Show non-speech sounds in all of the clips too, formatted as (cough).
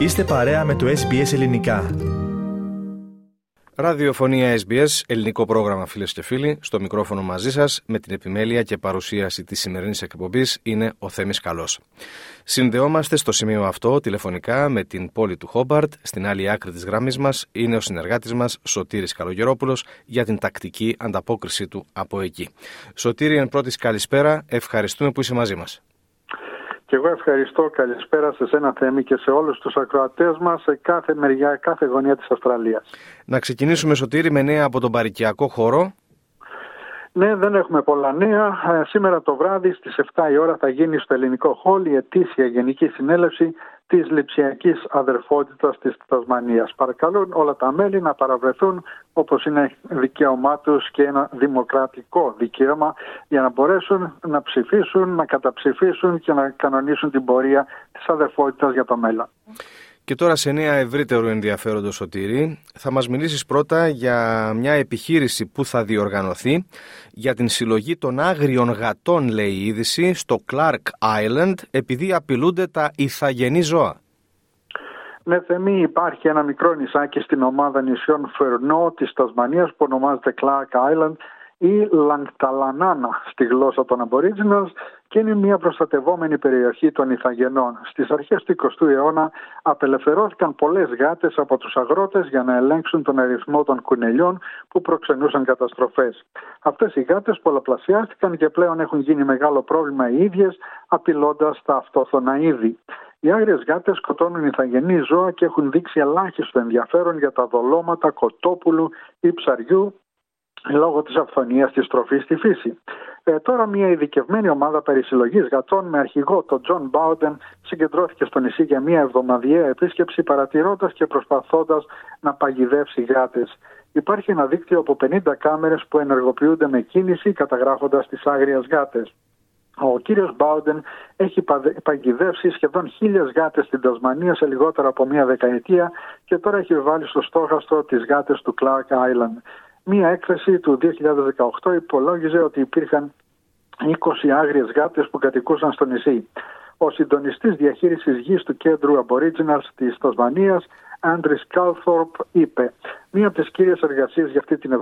Είστε παρέα με το SBS Ελληνικά. Ραδιοφωνία SBS, ελληνικό πρόγραμμα φίλες και φίλοι. Στο μικρόφωνο μαζί σας, με την επιμέλεια και παρουσίαση της σημερινής εκπομπής, είναι ο Θέμης Καλός. Συνδεόμαστε στο σημείο αυτό τηλεφωνικά με την πόλη του Χόμπαρτ. Στην άλλη άκρη της γραμμή μας είναι ο συνεργάτης μας, Σωτήρης Καλογερόπουλος, για την τακτική ανταπόκριση του από εκεί. Σωτήρη, εν πρώτης καλησπέρα, ευχαριστούμε που είσαι μαζί μας. Και εγώ ευχαριστώ. Καλησπέρα σε ένα Θέμη και σε όλους τους ακροατές μας σε κάθε μεριά, κάθε γωνία της Αυστραλίας. Να ξεκινήσουμε Σωτήρη με νέα από τον παρικιακό χώρο. Ναι, δεν έχουμε πολλά νέα. Ε, σήμερα το βράδυ στις 7 η ώρα θα γίνει στο ελληνικό χόλ η ετήσια γενική συνέλευση της λειψιακής αδερφότητας της Τασμανίας. Παρακαλούν όλα τα μέλη να παραβρεθούν όπως είναι δικαίωμά τους και ένα δημοκρατικό δικαίωμα για να μπορέσουν να ψηφίσουν, να καταψηφίσουν και να κανονίσουν την πορεία της αδερφότητας για το μέλλον. Και τώρα σε νέα ευρύτερου ενδιαφέροντος Σωτήρη θα μας μιλήσεις πρώτα για μια επιχείρηση που θα διοργανωθεί για την συλλογή των άγριων γατών λέει η είδηση στο Clark Island επειδή απειλούνται τα ηθαγενή ζώα. Ναι, Θεμή, υπάρχει ένα μικρό νησάκι στην ομάδα νησιών Φερνό της Τασμανίας που ονομάζεται Clark Island ή Λαγκταλανάνα στη γλώσσα των Aboriginals και είναι μια προστατευόμενη περιοχή των Ιθαγενών. Στις αρχές του 20ου αιώνα απελευθερώθηκαν πολλές γάτες από τους αγρότες για να ελέγξουν τον αριθμό των κουνελιών που προξενούσαν καταστροφές. Αυτές οι γάτες πολλαπλασιάστηκαν και πλέον έχουν γίνει μεγάλο πρόβλημα οι ίδιες απειλώντας τα αυτόθωνα είδη. Οι άγριες γάτες σκοτώνουν ηθαγενή ζώα και έχουν δείξει ελάχιστο ενδιαφέρον για τα δολώματα κοτόπουλου ή ψαριού λόγω της αφθονίας της τροφής στη φύση. Ε, τώρα μια ειδικευμένη ομάδα περισυλλογής γατών με αρχηγό τον Τζον Μπάουντεν συγκεντρώθηκε στο νησί για μια εβδομαδιαία επίσκεψη παρατηρώντας και προσπαθώντας να παγιδεύσει γάτες. Υπάρχει ένα δίκτυο από 50 κάμερες που ενεργοποιούνται με κίνηση καταγράφοντας τις άγριες γάτες. Ο κύριος Μπάουντεν έχει παγιδεύσει σχεδόν χίλιες γάτες στην Τασμανία σε λιγότερο από μία δεκαετία και τώρα έχει βάλει στο στόχαστρο τις γάτες του Clark Island. Μία έκθεση του 2018 υπολόγιζε ότι υπήρχαν 20 άγριες γάτες που κατοικούσαν στο νησί. Ο συντονιστής διαχείρισης γης του κέντρου Aboriginals της Τασμανίας, Άντρις Κάλθορπ, είπε «Μία από τις κύριες εργασίες για αυτή την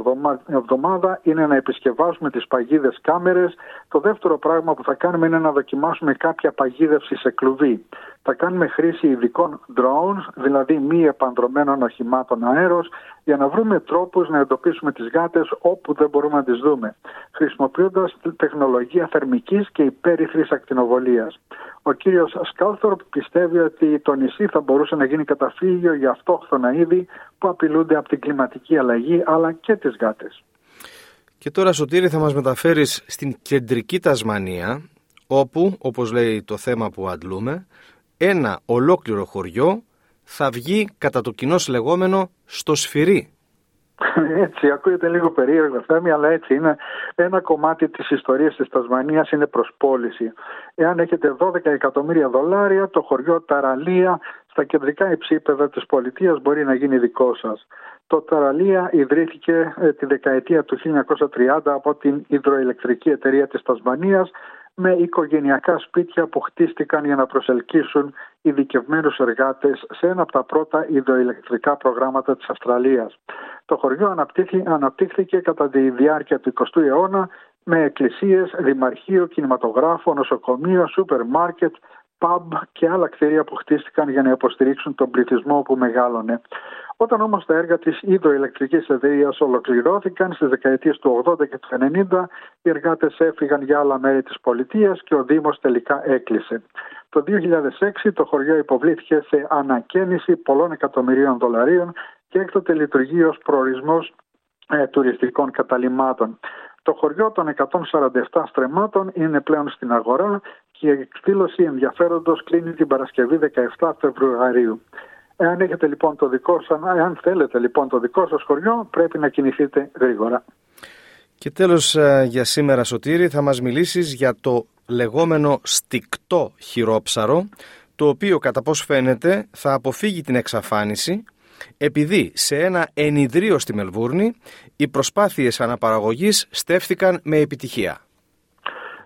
εβδομάδα είναι να επισκευάσουμε τις παγίδες κάμερες. Το δεύτερο πράγμα που θα κάνουμε είναι να δοκιμάσουμε κάποια παγίδευση σε κλουβί. Θα κάνουμε χρήση ειδικών drones, δηλαδή μη επανδρομένων οχημάτων αέρος, για να βρούμε τρόπους να εντοπίσουμε τις γάτες όπου δεν μπορούμε να τις δούμε, χρησιμοποιώντας τεχνολογία θερμικής και υπέρυθρης ακτινοβολίας. Ο κύριος Σκάλθορπ πιστεύει ότι το νησί θα μπορούσε να γίνει καταφύγιο για αυτόχθονα είδη που απειλούνται από την κλιματική αλλαγή αλλά και τις γάτες. Και τώρα Σωτήρη θα μας μεταφέρεις στην κεντρική Τασμανία όπου, όπως λέει το θέμα που αντλούμε, ένα ολόκληρο χωριό θα βγει κατά το κοινός λεγόμενο στο σφυρί. (laughs) Έτσι, ακούγεται λίγο περίεργο θέμα, αλλά έτσι είναι. Ένα κομμάτι της ιστορίας της Τασμανίας είναι προς πώληση. Εάν έχετε 12 εκατομμύρια δολάρια, το χωριό Ταραλία στα κεντρικά υψίπεδα της πολιτείας μπορεί να γίνει δικό σας. Το Ταραλία ιδρύθηκε ε, τη δεκαετία του 1930 από την υδροηλεκτρική εταιρεία της Τασμανίας με οικογενειακά σπίτια που χτίστηκαν για να προσελκύσουν ειδικευμένους εργάτες σε ένα από τα πρώτα υδροηλεκτρικά προγράμματα της Αυστραλίας. Το χωριό αναπτύχθηκε κατά τη διάρκεια του 20ου αιώνα με εκκλησίες, δημαρχείο, κινηματογράφο, νοσοκομείο, σούπερ μάρκετ, pub και άλλα κτίρια που χτίστηκαν για να υποστηρίξουν τον πληθυσμό που μεγάλωνε. Όταν όμως τα έργα της υδροηλεκτρικής εταιρεία ολοκληρώθηκαν στις δεκαετίες του 80 και του 90, οι εργάτες έφυγαν για άλλα μέρη της πολιτείας και ο Δήμος τελικά έκλεισε. Το 2006 το χωριό υποβλήθηκε σε ανακαίνιση πολλών εκατομμυρίων δολαρίων και έκτοτε λειτουργεί ως προορισμός ε, τουριστικών καταλήμματων. Το χωριό των 147 στρεμάτων είναι πλέον στην αγορά και η εκδήλωση ενδιαφέροντος κλείνει την Παρασκευή 17 Φεβρουαρίου. Εάν έχετε λοιπόν το δικό σας, εάν θέλετε λοιπόν το δικό σας χωριό, πρέπει να κινηθείτε γρήγορα. Και τέλος ε, για σήμερα Σωτήρη θα μας μιλήσεις για το λεγόμενο στικτό χειρόψαρο, το οποίο κατά πώς φαίνεται θα αποφύγει την εξαφάνιση επειδή σε ένα ενιδρίο στη Μελβούρνη οι προσπάθειες αναπαραγωγής στέφθηκαν με επιτυχία.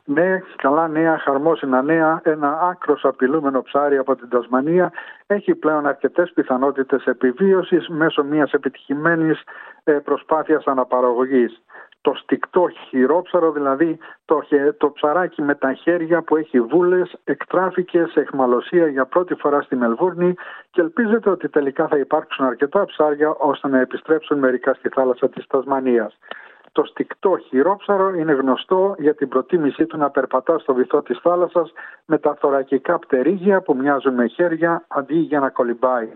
Ναι, καλά νέα, χαρμόσυνα νέα. Ένα άκρο απειλούμενο ψάρι από την Τασμανία έχει πλέον αρκετές πιθανότητες επιβίωσης μέσω μιας επιτυχημένης ε, προσπάθειας αναπαραγωγής. Το στικτό χειρόψαρο, δηλαδή το, το ψαράκι με τα χέρια που έχει βούλες, εκτράφηκε σε εχμαλωσία για πρώτη φορά στη Μελβούρνη και ελπίζεται ότι τελικά θα υπάρξουν αρκετά ψάρια ώστε να επιστρέψουν μερικά στη θάλασσα της Τασμανίας. Το στικτό χειρόψαρο είναι γνωστό για την προτίμησή του να περπατά στο βυθό της θάλασσας με τα θωρακικά πτερίγια που μοιάζουν με χέρια αντί για να κολυμπάει.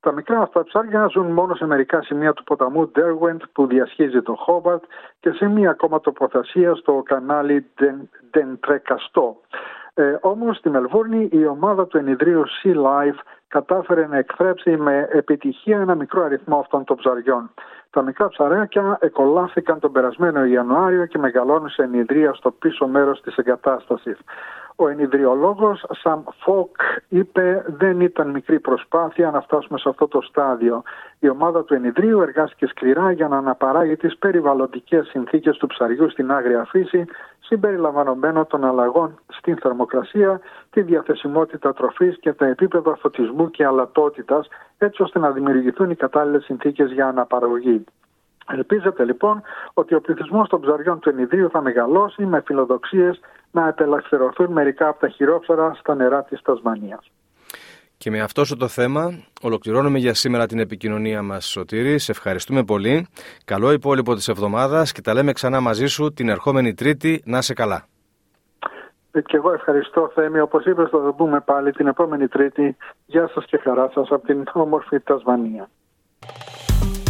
Τα μικρά αυτά ψάρια ζουν μόνο σε μερικά σημεία του ποταμού Derwent που διασχίζει το Χόμπαρτ και σε μία ακόμα τοποθεσία στο κανάλι Dentrecastό. Ε, όμως στη Μελβούρνη η ομάδα του ενιδρίου Sea Life κατάφερε να εκθρέψει με επιτυχία ένα μικρό αριθμό αυτών των ψαριών. Τα μικρά ψαράκια εκολάφθηκαν τον περασμένο Ιανουάριο και μεγαλώνουν σε ενιδρία στο πίσω μέρος της εγκατάστασης. Ο ενιδριολόγος Σαμ Φόκ είπε δεν ήταν μικρή προσπάθεια να φτάσουμε σε αυτό το στάδιο. Η ομάδα του ενιδρίου εργάστηκε σκληρά για να αναπαράγει τις περιβαλλοντικές συνθήκες του ψαριού στην άγρια φύση συμπεριλαμβανομένων των αλλαγών στην θερμοκρασία, τη διαθεσιμότητα τροφής και τα επίπεδα φωτισμού και αλατότητας έτσι ώστε να δημιουργηθούν οι κατάλληλες συνθήκες για αναπαραγωγή. Ελπίζεται λοιπόν ότι ο πληθυσμός των ψαριών του ενιδίου θα μεγαλώσει με φιλοδοξίες να απελευθερωθούν μερικά από τα χειρόψαρα στα νερά της Τασμανίας. Και με αυτό το θέμα ολοκληρώνουμε για σήμερα την επικοινωνία μας Σωτήρη. Σε ευχαριστούμε πολύ. Καλό υπόλοιπο της εβδομάδας και τα λέμε ξανά μαζί σου την ερχόμενη Τρίτη. Να σε καλά. Ε, και εγώ ευχαριστώ Θέμη. Όπως είπες θα το πούμε πάλι την επόμενη Τρίτη. Γεια σας και χαρά σας από την όμορφη Τασμανία.